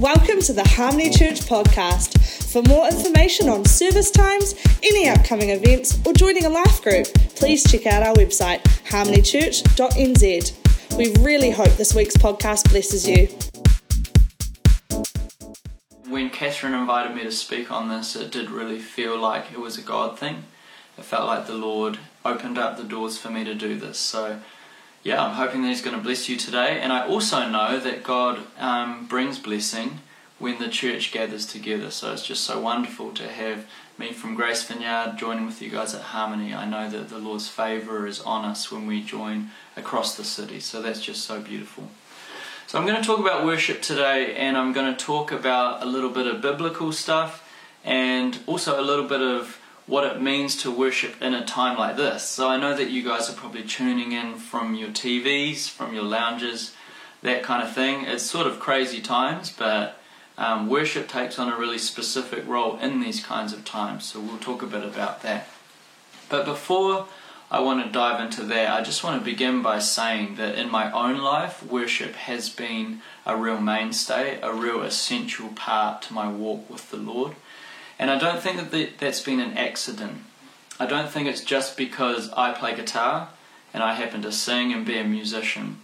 Welcome to the Harmony Church podcast. For more information on service times, any upcoming events, or joining a life group, please check out our website, harmonychurch.nz. We really hope this week's podcast blesses you. When Catherine invited me to speak on this, it did really feel like it was a God thing. It felt like the Lord opened up the doors for me to do this. So yeah, I'm hoping that He's going to bless you today. And I also know that God um, brings blessing when the church gathers together. So it's just so wonderful to have me from Grace Vineyard joining with you guys at Harmony. I know that the Lord's favour is on us when we join across the city. So that's just so beautiful. So I'm going to talk about worship today, and I'm going to talk about a little bit of biblical stuff and also a little bit of what it means to worship in a time like this. So I know that you guys are probably tuning in from your TVs, from your lounges, that kind of thing. It's sort of crazy times, but um, worship takes on a really specific role in these kinds of times. So we'll talk a bit about that. But before I want to dive into that, I just want to begin by saying that in my own life, worship has been a real mainstay, a real essential part to my walk with the Lord. And I don't think that that's been an accident. I don't think it's just because I play guitar and I happen to sing and be a musician.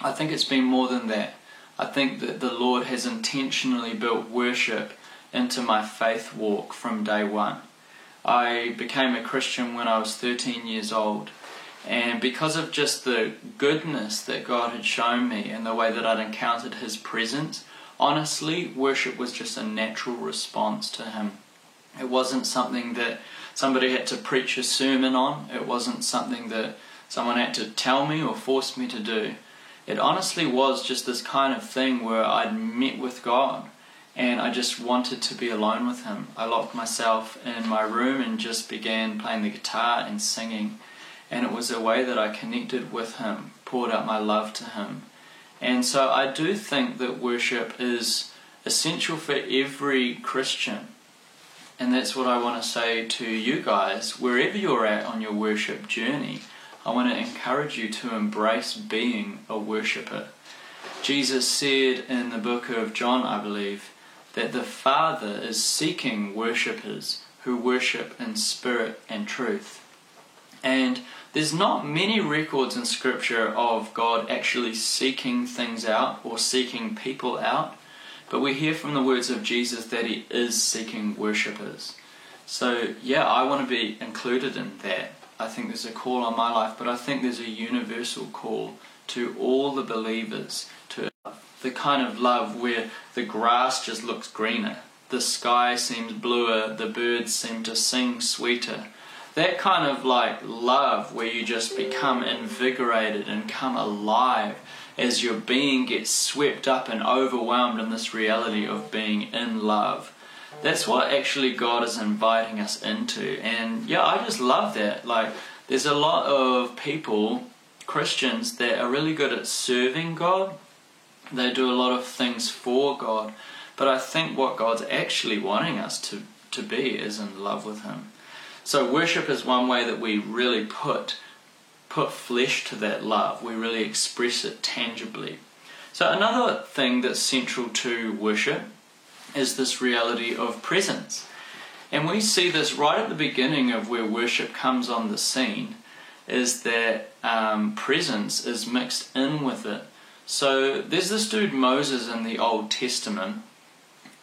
I think it's been more than that. I think that the Lord has intentionally built worship into my faith walk from day one. I became a Christian when I was 13 years old. And because of just the goodness that God had shown me and the way that I'd encountered His presence, honestly, worship was just a natural response to Him. It wasn't something that somebody had to preach a sermon on. It wasn't something that someone had to tell me or force me to do. It honestly was just this kind of thing where I'd met with God and I just wanted to be alone with Him. I locked myself in my room and just began playing the guitar and singing. And it was a way that I connected with Him, poured out my love to Him. And so I do think that worship is essential for every Christian. And that's what I want to say to you guys, wherever you're at on your worship journey. I want to encourage you to embrace being a worshipper. Jesus said in the book of John, I believe, that the Father is seeking worshippers who worship in spirit and truth. And there's not many records in Scripture of God actually seeking things out or seeking people out. But we hear from the words of Jesus that he is seeking worshippers. So, yeah, I want to be included in that. I think there's a call on my life, but I think there's a universal call to all the believers to the kind of love where the grass just looks greener, the sky seems bluer, the birds seem to sing sweeter. That kind of like love where you just become invigorated and come alive as your being gets swept up and overwhelmed in this reality of being in love. That's what actually God is inviting us into. And yeah, I just love that. Like, there's a lot of people, Christians, that are really good at serving God. They do a lot of things for God. But I think what God's actually wanting us to, to be is in love with Him. So, worship is one way that we really put put flesh to that love. We really express it tangibly. So, another thing that's central to worship is this reality of presence. And we see this right at the beginning of where worship comes on the scene, is that um, presence is mixed in with it. So there's this dude Moses in the Old Testament,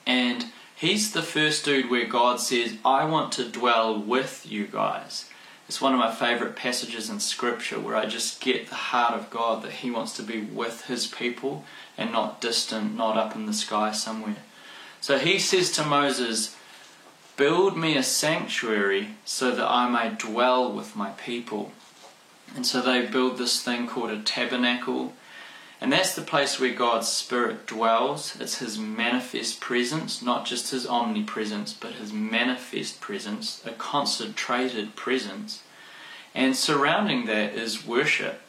and he's the first dude where God says, I want to dwell with you guys. It's one of my favorite passages in Scripture where I just get the heart of God that He wants to be with His people and not distant, not up in the sky somewhere. So He says to Moses, Build me a sanctuary so that I may dwell with my people. And so they build this thing called a tabernacle. And that's the place where God's Spirit dwells. It's His manifest presence, not just His omnipresence, but His manifest presence, a concentrated presence. And surrounding that is worship.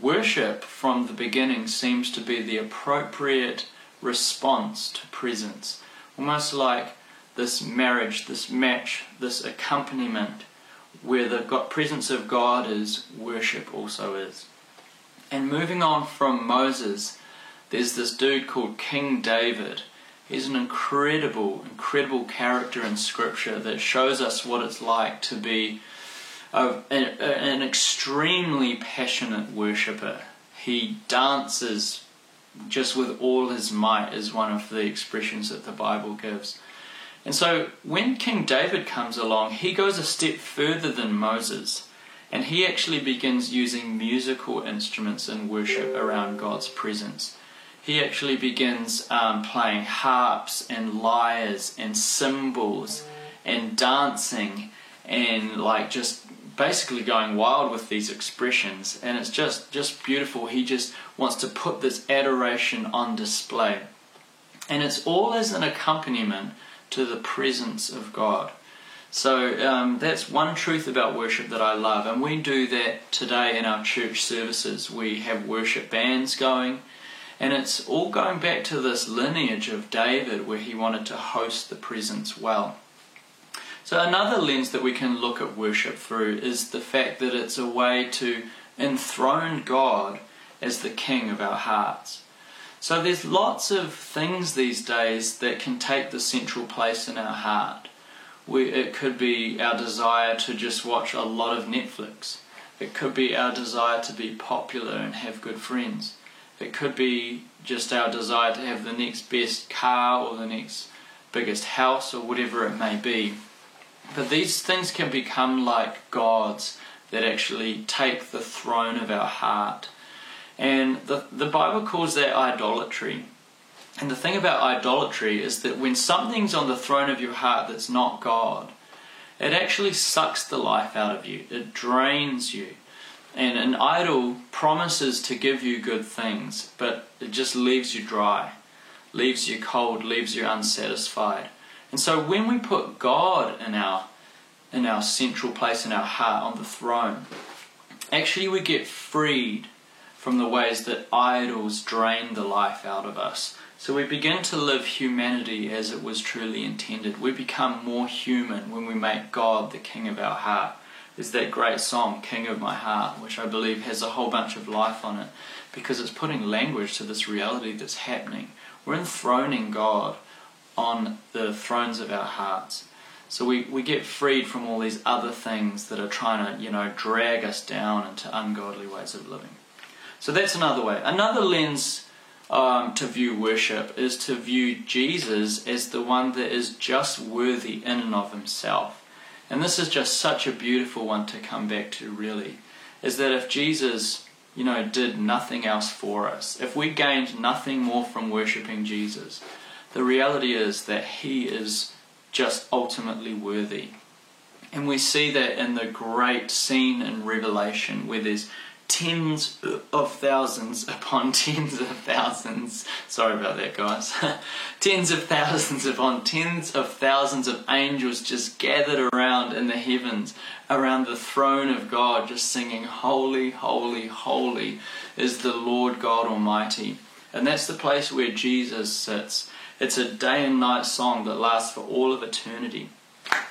Worship from the beginning seems to be the appropriate response to presence. Almost like this marriage, this match, this accompaniment, where the presence of God is, worship also is. And moving on from Moses, there's this dude called King David. He's an incredible, incredible character in Scripture that shows us what it's like to be a, a, an extremely passionate worshipper. He dances just with all his might, is one of the expressions that the Bible gives. And so when King David comes along, he goes a step further than Moses. And he actually begins using musical instruments in worship around God's presence. He actually begins um, playing harps and lyres and cymbals and dancing and like just basically going wild with these expressions. And it's just just beautiful. He just wants to put this adoration on display. And it's all as an accompaniment to the presence of god so um, that's one truth about worship that i love and we do that today in our church services we have worship bands going and it's all going back to this lineage of David where he wanted to host the presence well. So, another lens that we can look at worship through is the fact that it's a way to enthrone God as the king of our hearts. So, there's lots of things these days that can take the central place in our heart. We, it could be our desire to just watch a lot of Netflix. It could be our desire to be popular and have good friends. It could be just our desire to have the next best car or the next biggest house or whatever it may be. But these things can become like gods that actually take the throne of our heart. And the, the Bible calls that idolatry. And the thing about idolatry is that when something's on the throne of your heart that's not God, it actually sucks the life out of you, it drains you. And an idol promises to give you good things, but it just leaves you dry, leaves you cold, leaves you unsatisfied. And so when we put God in our in our central place in our heart on the throne, actually we get freed from the ways that idols drain the life out of us. So we begin to live humanity as it was truly intended. We become more human when we make God the king of our heart is that great song, King of My Heart, which I believe has a whole bunch of life on it because it's putting language to this reality that's happening. We're enthroning God on the thrones of our hearts. So we, we get freed from all these other things that are trying to, you know, drag us down into ungodly ways of living. So that's another way. Another lens um, to view worship is to view Jesus as the one that is just worthy in and of himself. And this is just such a beautiful one to come back to, really, is that if Jesus, you know, did nothing else for us, if we gained nothing more from worshipping Jesus, the reality is that He is just ultimately worthy. And we see that in the great scene in Revelation where there's tens of thousands upon tens of thousands. Sorry about that, guys. tens of thousands upon tens of thousands of angels just gathered around in the heavens, around the throne of God, just singing, Holy, Holy, Holy is the Lord God Almighty. And that's the place where Jesus sits. It's a day and night song that lasts for all of eternity.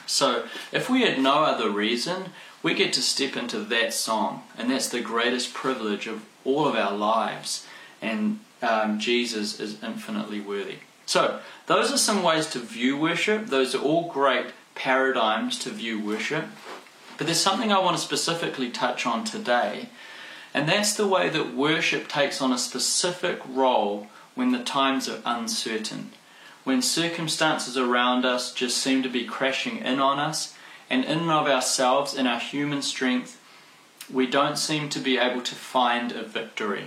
So, if we had no other reason, we get to step into that song, and that's the greatest privilege of all of our lives. And um, Jesus is infinitely worthy. So, those are some ways to view worship. Those are all great paradigms to view worship. But there's something I want to specifically touch on today, and that's the way that worship takes on a specific role when the times are uncertain. When circumstances around us just seem to be crashing in on us, and in and of ourselves, in our human strength, we don't seem to be able to find a victory.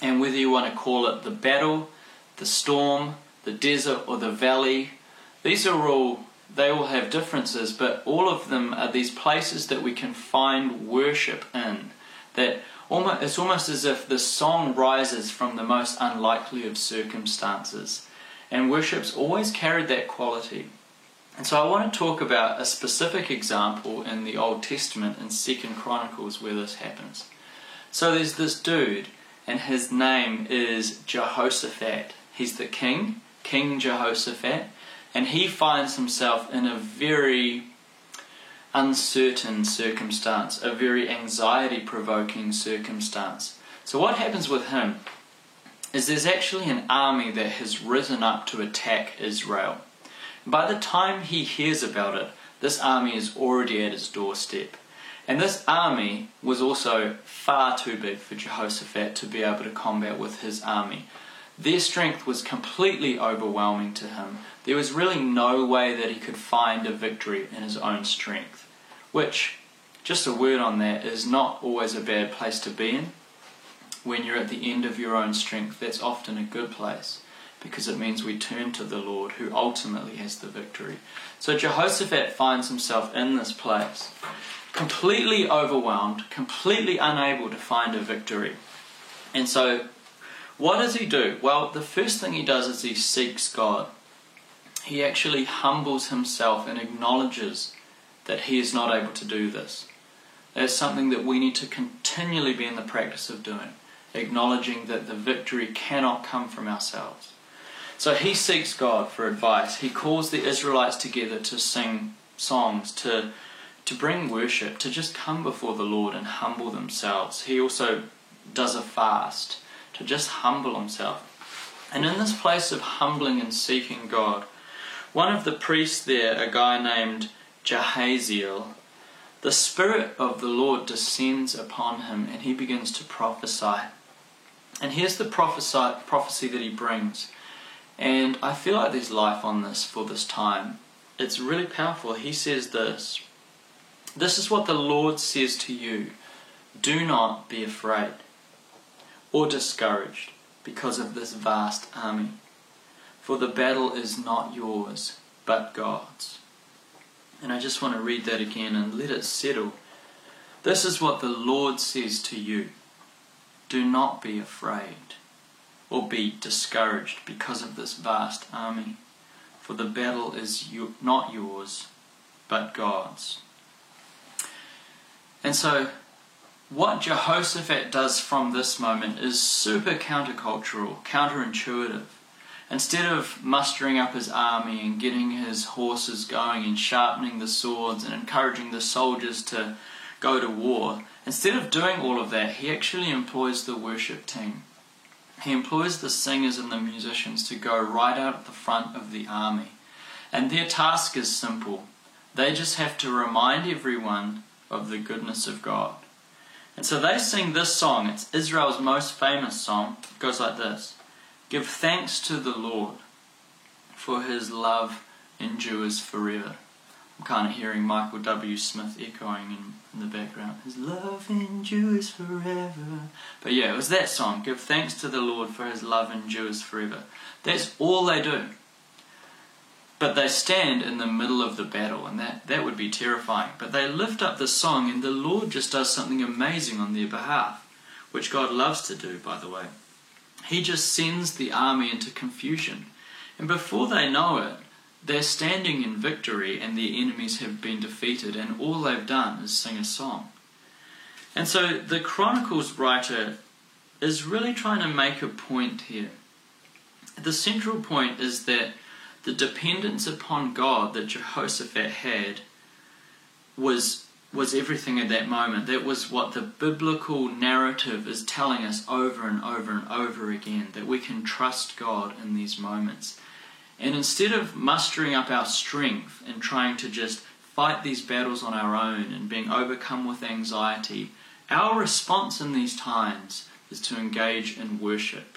And whether you want to call it the battle, the storm, the desert, or the valley, these are all, they all have differences, but all of them are these places that we can find worship in. That almost, it's almost as if the song rises from the most unlikely of circumstances. And worship's always carried that quality. And so I want to talk about a specific example in the Old Testament in Second Chronicles where this happens. So there's this dude, and his name is Jehoshaphat. He's the king, King Jehoshaphat, and he finds himself in a very uncertain circumstance, a very anxiety provoking circumstance. So, what happens with him is there's actually an army that has risen up to attack Israel. By the time he hears about it, this army is already at his doorstep. And this army was also far too big for Jehoshaphat to be able to combat with his army. Their strength was completely overwhelming to him. There was really no way that he could find a victory in his own strength. Which, just a word on that, is not always a bad place to be in. When you're at the end of your own strength, that's often a good place because it means we turn to the Lord who ultimately has the victory. So Jehoshaphat finds himself in this place, completely overwhelmed, completely unable to find a victory. And so, what does he do? Well, the first thing he does is he seeks God. He actually humbles himself and acknowledges that he is not able to do this. That's something that we need to continually be in the practice of doing, acknowledging that the victory cannot come from ourselves. So he seeks God for advice. He calls the Israelites together to sing songs, to, to bring worship, to just come before the Lord and humble themselves. He also does a fast to just humble himself. And in this place of humbling and seeking God, one of the priests there, a guy named Jahaziel, the Spirit of the Lord descends upon him and he begins to prophesy. And here's the prophesy, prophecy that he brings. And I feel like there's life on this for this time. It's really powerful. He says this This is what the Lord says to you Do not be afraid or discouraged because of this vast army, for the battle is not yours, but God's. And I just want to read that again and let it settle. This is what the Lord says to you Do not be afraid or be discouraged because of this vast army, for the battle is not yours, but God's. And so, what Jehoshaphat does from this moment is super countercultural, counterintuitive. Instead of mustering up his army and getting his horses going and sharpening the swords and encouraging the soldiers to go to war, instead of doing all of that, he actually employs the worship team. He employs the singers and the musicians to go right out at the front of the army. And their task is simple. They just have to remind everyone of the goodness of God. And so they sing this song. It's Israel's most famous song. It goes like this Give thanks to the Lord, for his love endures forever. I'm kind of hearing Michael W. Smith echoing in, in the background. His love endures forever. But yeah, it was that song. Give thanks to the Lord for his love endures forever. That's all they do. But they stand in the middle of the battle, and that, that would be terrifying. But they lift up the song, and the Lord just does something amazing on their behalf, which God loves to do, by the way. He just sends the army into confusion. And before they know it, they're standing in victory and their enemies have been defeated, and all they've done is sing a song. And so the Chronicles writer is really trying to make a point here. The central point is that the dependence upon God that Jehoshaphat had was was everything at that moment. That was what the biblical narrative is telling us over and over and over again that we can trust God in these moments. And instead of mustering up our strength and trying to just fight these battles on our own and being overcome with anxiety, our response in these times is to engage in worship.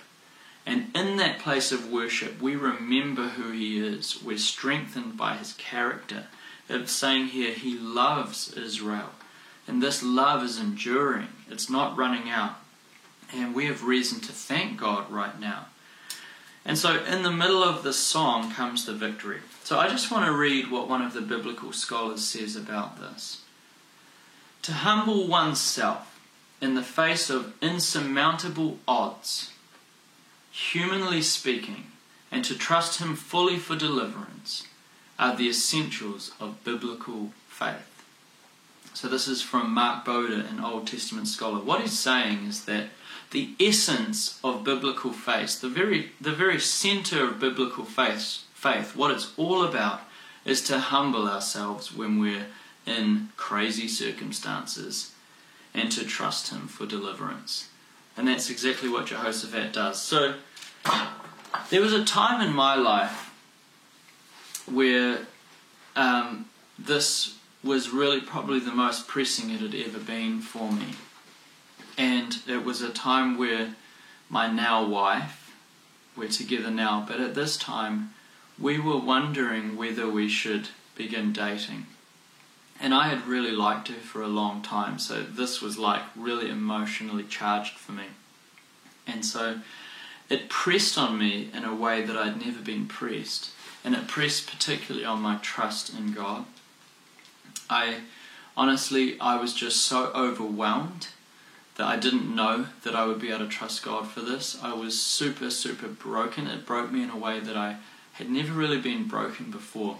And in that place of worship, we remember who He is. We're strengthened by His character. It's saying here, He loves Israel. And this love is enduring, it's not running out. And we have reason to thank God right now and so, in the middle of the song comes the victory. So, I just want to read what one of the biblical scholars says about this. To humble oneself in the face of insurmountable odds, humanly speaking, and to trust Him fully for deliverance are the essentials of biblical faith. So, this is from Mark Boda, an Old Testament scholar. What he's saying is that the essence of biblical faith, the very, the very center of biblical faith, faith, what it's all about is to humble ourselves when we're in crazy circumstances and to trust Him for deliverance. And that's exactly what Jehoshaphat does. So, there was a time in my life where um, this was really probably the most pressing it had ever been for me. And it was a time where my now wife, we're together now, but at this time we were wondering whether we should begin dating. And I had really liked her for a long time, so this was like really emotionally charged for me. And so it pressed on me in a way that I'd never been pressed, and it pressed particularly on my trust in God. I honestly, I was just so overwhelmed that I didn't know that I would be able to trust God for this. I was super, super broken. It broke me in a way that I had never really been broken before.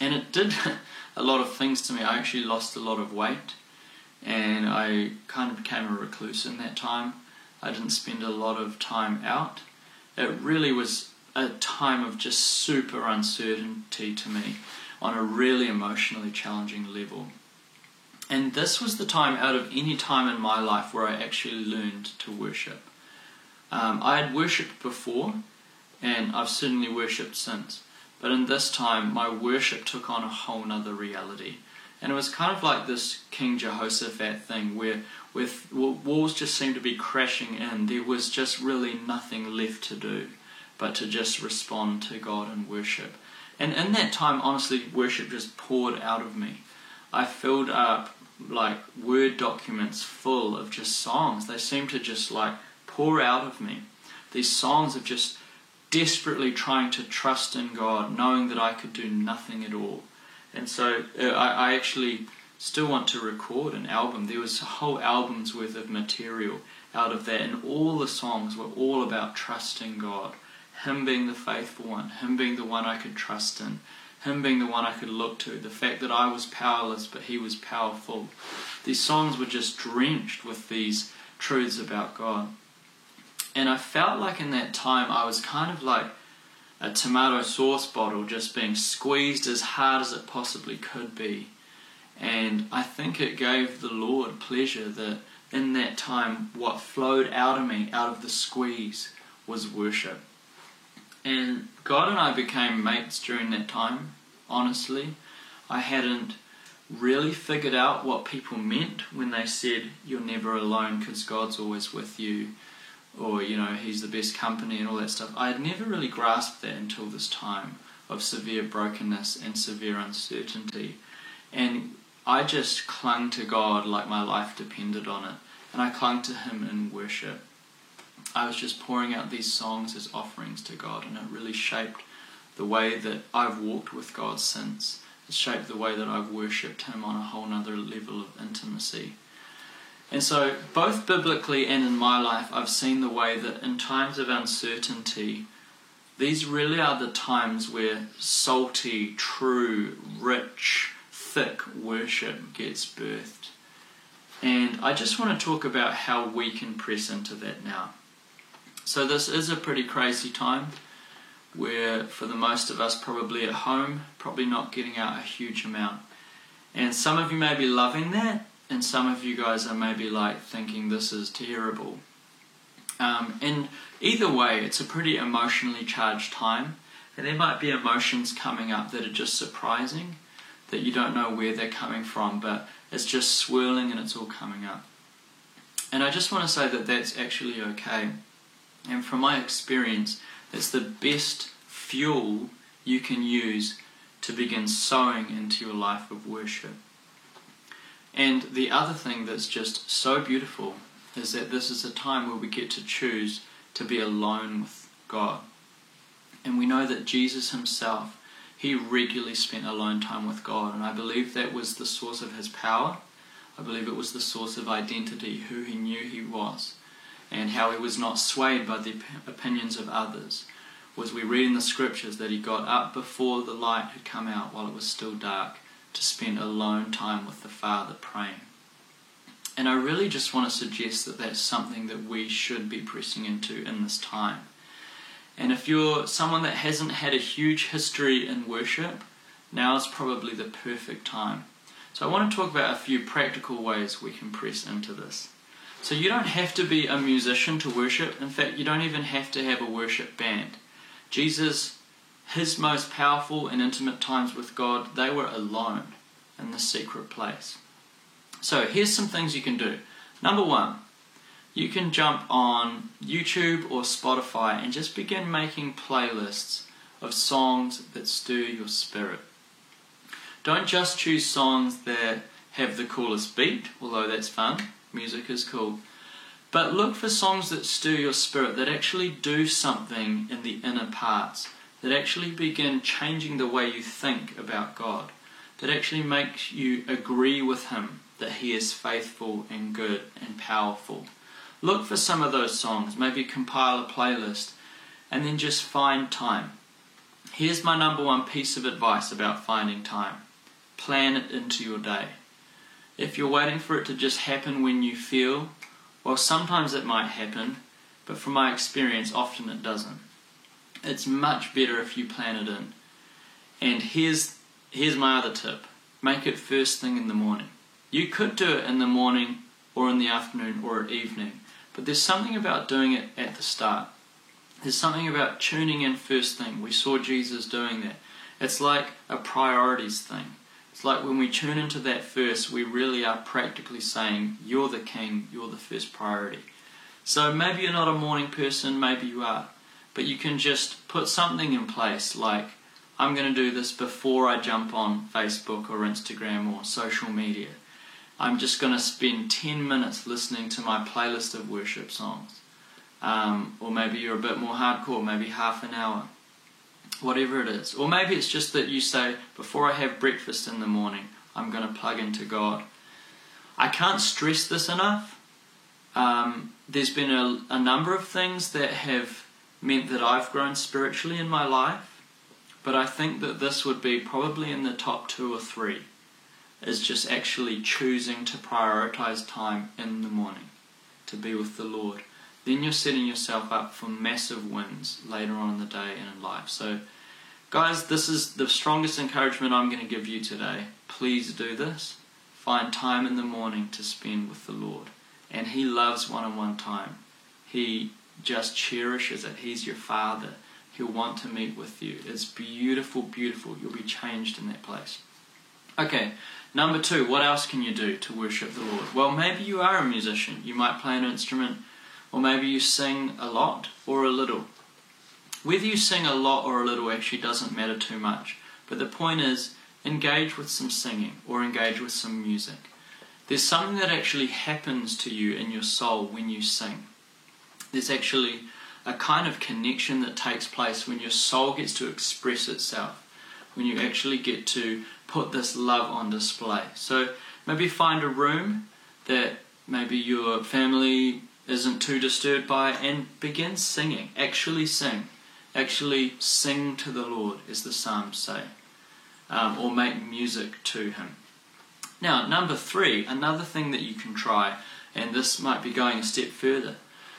And it did a lot of things to me. I actually lost a lot of weight and I kind of became a recluse in that time. I didn't spend a lot of time out. It really was a time of just super uncertainty to me on a really emotionally challenging level. And this was the time out of any time in my life where I actually learned to worship. Um, I had worshipped before, and I've certainly worshipped since. But in this time, my worship took on a whole nother reality. And it was kind of like this King Jehoshaphat thing where with walls just seemed to be crashing in. There was just really nothing left to do but to just respond to God and worship. And in that time, honestly, worship just poured out of me. I filled up like word documents full of just songs. They seem to just like pour out of me. These songs of just desperately trying to trust in God, knowing that I could do nothing at all. And so uh, I, I actually still want to record an album. There was a whole album's worth of material out of that, and all the songs were all about trusting God. Him being the faithful one, Him being the one I could trust in, Him being the one I could look to, the fact that I was powerless but He was powerful. These songs were just drenched with these truths about God. And I felt like in that time I was kind of like a tomato sauce bottle just being squeezed as hard as it possibly could be and I think it gave the Lord pleasure that in that time, what flowed out of me, out of the squeeze, was worship. And God and I became mates during that time, honestly. I hadn't really figured out what people meant when they said, You're never alone because God's always with you, or, you know, He's the best company and all that stuff. I had never really grasped that until this time of severe brokenness and severe uncertainty. And I just clung to God like my life depended on it, and I clung to Him in worship. I was just pouring out these songs as offerings to God, and it really shaped the way that I've walked with God since. It shaped the way that I've worshipped Him on a whole nother level of intimacy. And so, both biblically and in my life, I've seen the way that in times of uncertainty, these really are the times where salty, true, rich, thick worship gets birthed. And I just want to talk about how we can press into that now. So, this is a pretty crazy time where, for the most of us, probably at home, probably not getting out a huge amount. And some of you may be loving that, and some of you guys are maybe like thinking this is terrible. Um, and either way, it's a pretty emotionally charged time, and there might be emotions coming up that are just surprising that you don't know where they're coming from, but it's just swirling and it's all coming up. And I just want to say that that's actually okay. And from my experience, that's the best fuel you can use to begin sowing into your life of worship. And the other thing that's just so beautiful is that this is a time where we get to choose to be alone with God. And we know that Jesus himself he regularly spent alone time with God, and I believe that was the source of his power. I believe it was the source of identity, who he knew he was, and how he was not swayed by the opinions of others. Was we read in the scriptures that he got up before the light had come out while it was still dark to spend alone time with the Father praying. And I really just want to suggest that that's something that we should be pressing into in this time. And if you're someone that hasn't had a huge history in worship, now is probably the perfect time. So I want to talk about a few practical ways we can press into this. So you don't have to be a musician to worship. In fact, you don't even have to have a worship band. Jesus, his most powerful and intimate times with God, they were alone in the secret place. So here's some things you can do. Number one, you can jump on YouTube or Spotify and just begin making playlists of songs that stir your spirit. Don't just choose songs that have the coolest beat, although that's fun, music is cool. But look for songs that stir your spirit, that actually do something in the inner parts, that actually begin changing the way you think about God, that actually makes you agree with Him that He is faithful and good and powerful. Look for some of those songs, maybe compile a playlist, and then just find time. Here's my number one piece of advice about finding time plan it into your day. If you're waiting for it to just happen when you feel, well, sometimes it might happen, but from my experience, often it doesn't. It's much better if you plan it in. And here's here's my other tip: make it first thing in the morning. You could do it in the morning, or in the afternoon, or at evening, but there's something about doing it at the start. There's something about tuning in first thing. We saw Jesus doing that. It's like a priorities thing. It's like when we tune into that first, we really are practically saying, You're the king, you're the first priority. So maybe you're not a morning person, maybe you are. But you can just put something in place like, I'm going to do this before I jump on Facebook or Instagram or social media. I'm just going to spend 10 minutes listening to my playlist of worship songs. Um, or maybe you're a bit more hardcore, maybe half an hour whatever it is. Or maybe it's just that you say, before I have breakfast in the morning, I'm going to plug into God. I can't stress this enough. Um, there's been a, a number of things that have meant that I've grown spiritually in my life, but I think that this would be probably in the top two or three, is just actually choosing to prioritize time in the morning to be with the Lord then you're setting yourself up for massive wins later on in the day and in life. So, guys, this is the strongest encouragement I'm going to give you today. Please do this. Find time in the morning to spend with the Lord. And He loves one on one time. He just cherishes it. He's your Father. He'll want to meet with you. It's beautiful, beautiful. You'll be changed in that place. Okay, number two, what else can you do to worship the Lord? Well, maybe you are a musician. You might play an instrument or maybe you sing a lot or a little. Whether you sing a lot or a little actually doesn't matter too much, but the point is engage with some singing or engage with some music. There's something that actually happens to you in your soul when you sing. There's actually a kind of connection that takes place when your soul gets to express itself, when you actually get to put this love on display. So maybe find a room that maybe your family isn't too disturbed by it, and begin singing. Actually sing. Actually sing to the Lord, as the Psalms say, um, or make music to Him. Now, number three, another thing that you can try, and this might be going a step further.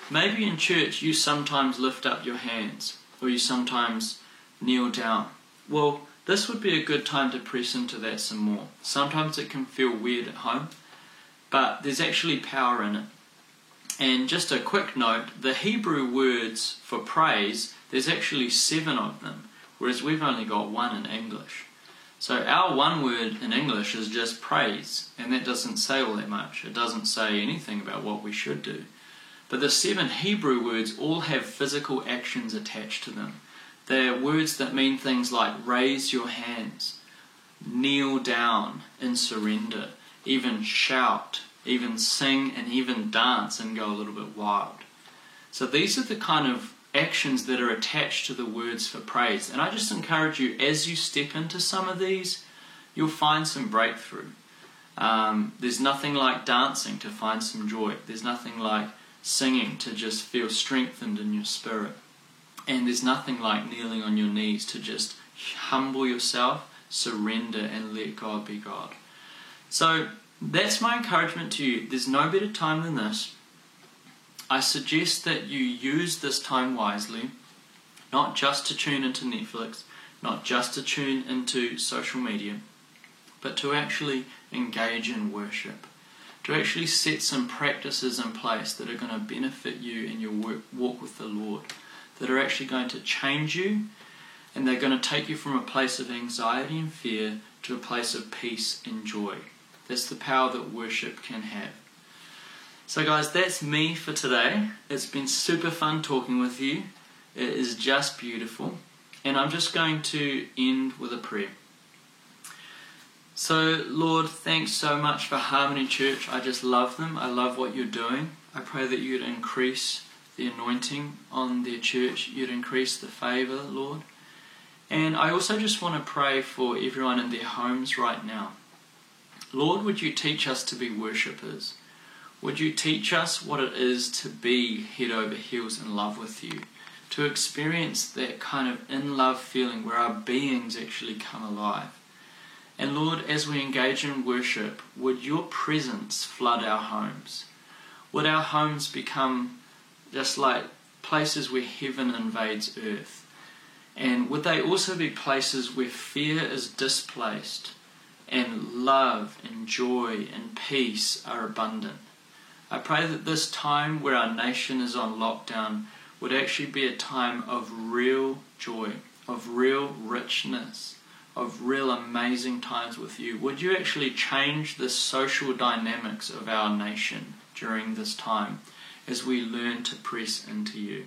Maybe in church you sometimes lift up your hands, or you sometimes kneel down. Well, this would be a good time to press into that some more. Sometimes it can feel weird at home, but there's actually power in it. And just a quick note the Hebrew words for praise, there's actually seven of them, whereas we've only got one in English. So our one word in English is just praise, and that doesn't say all that much. It doesn't say anything about what we should do. But the seven Hebrew words all have physical actions attached to them. They're words that mean things like raise your hands, kneel down in surrender, even shout, even sing and even dance and go a little bit wild. So these are the kind of actions that are attached to the words for praise. And I just encourage you, as you step into some of these, you'll find some breakthrough. Um, there's nothing like dancing to find some joy. There's nothing like singing to just feel strengthened in your spirit. And there's nothing like kneeling on your knees to just humble yourself, surrender, and let God be God. So that's my encouragement to you. There's no better time than this. I suggest that you use this time wisely, not just to tune into Netflix, not just to tune into social media, but to actually engage in worship, to actually set some practices in place that are going to benefit you in your work, walk with the Lord, that are actually going to change you, and they're going to take you from a place of anxiety and fear to a place of peace and joy. That's the power that worship can have. So, guys, that's me for today. It's been super fun talking with you. It is just beautiful. And I'm just going to end with a prayer. So, Lord, thanks so much for Harmony Church. I just love them. I love what you're doing. I pray that you'd increase the anointing on their church, you'd increase the favour, Lord. And I also just want to pray for everyone in their homes right now. Lord, would you teach us to be worshippers? Would you teach us what it is to be head over heels in love with you? To experience that kind of in love feeling where our beings actually come alive. And Lord, as we engage in worship, would your presence flood our homes? Would our homes become just like places where heaven invades earth? And would they also be places where fear is displaced and love and joy and peace are abundant? I pray that this time where our nation is on lockdown would actually be a time of real joy, of real richness of real amazing times with you. Would you actually change the social dynamics of our nation during this time as we learn to press into you?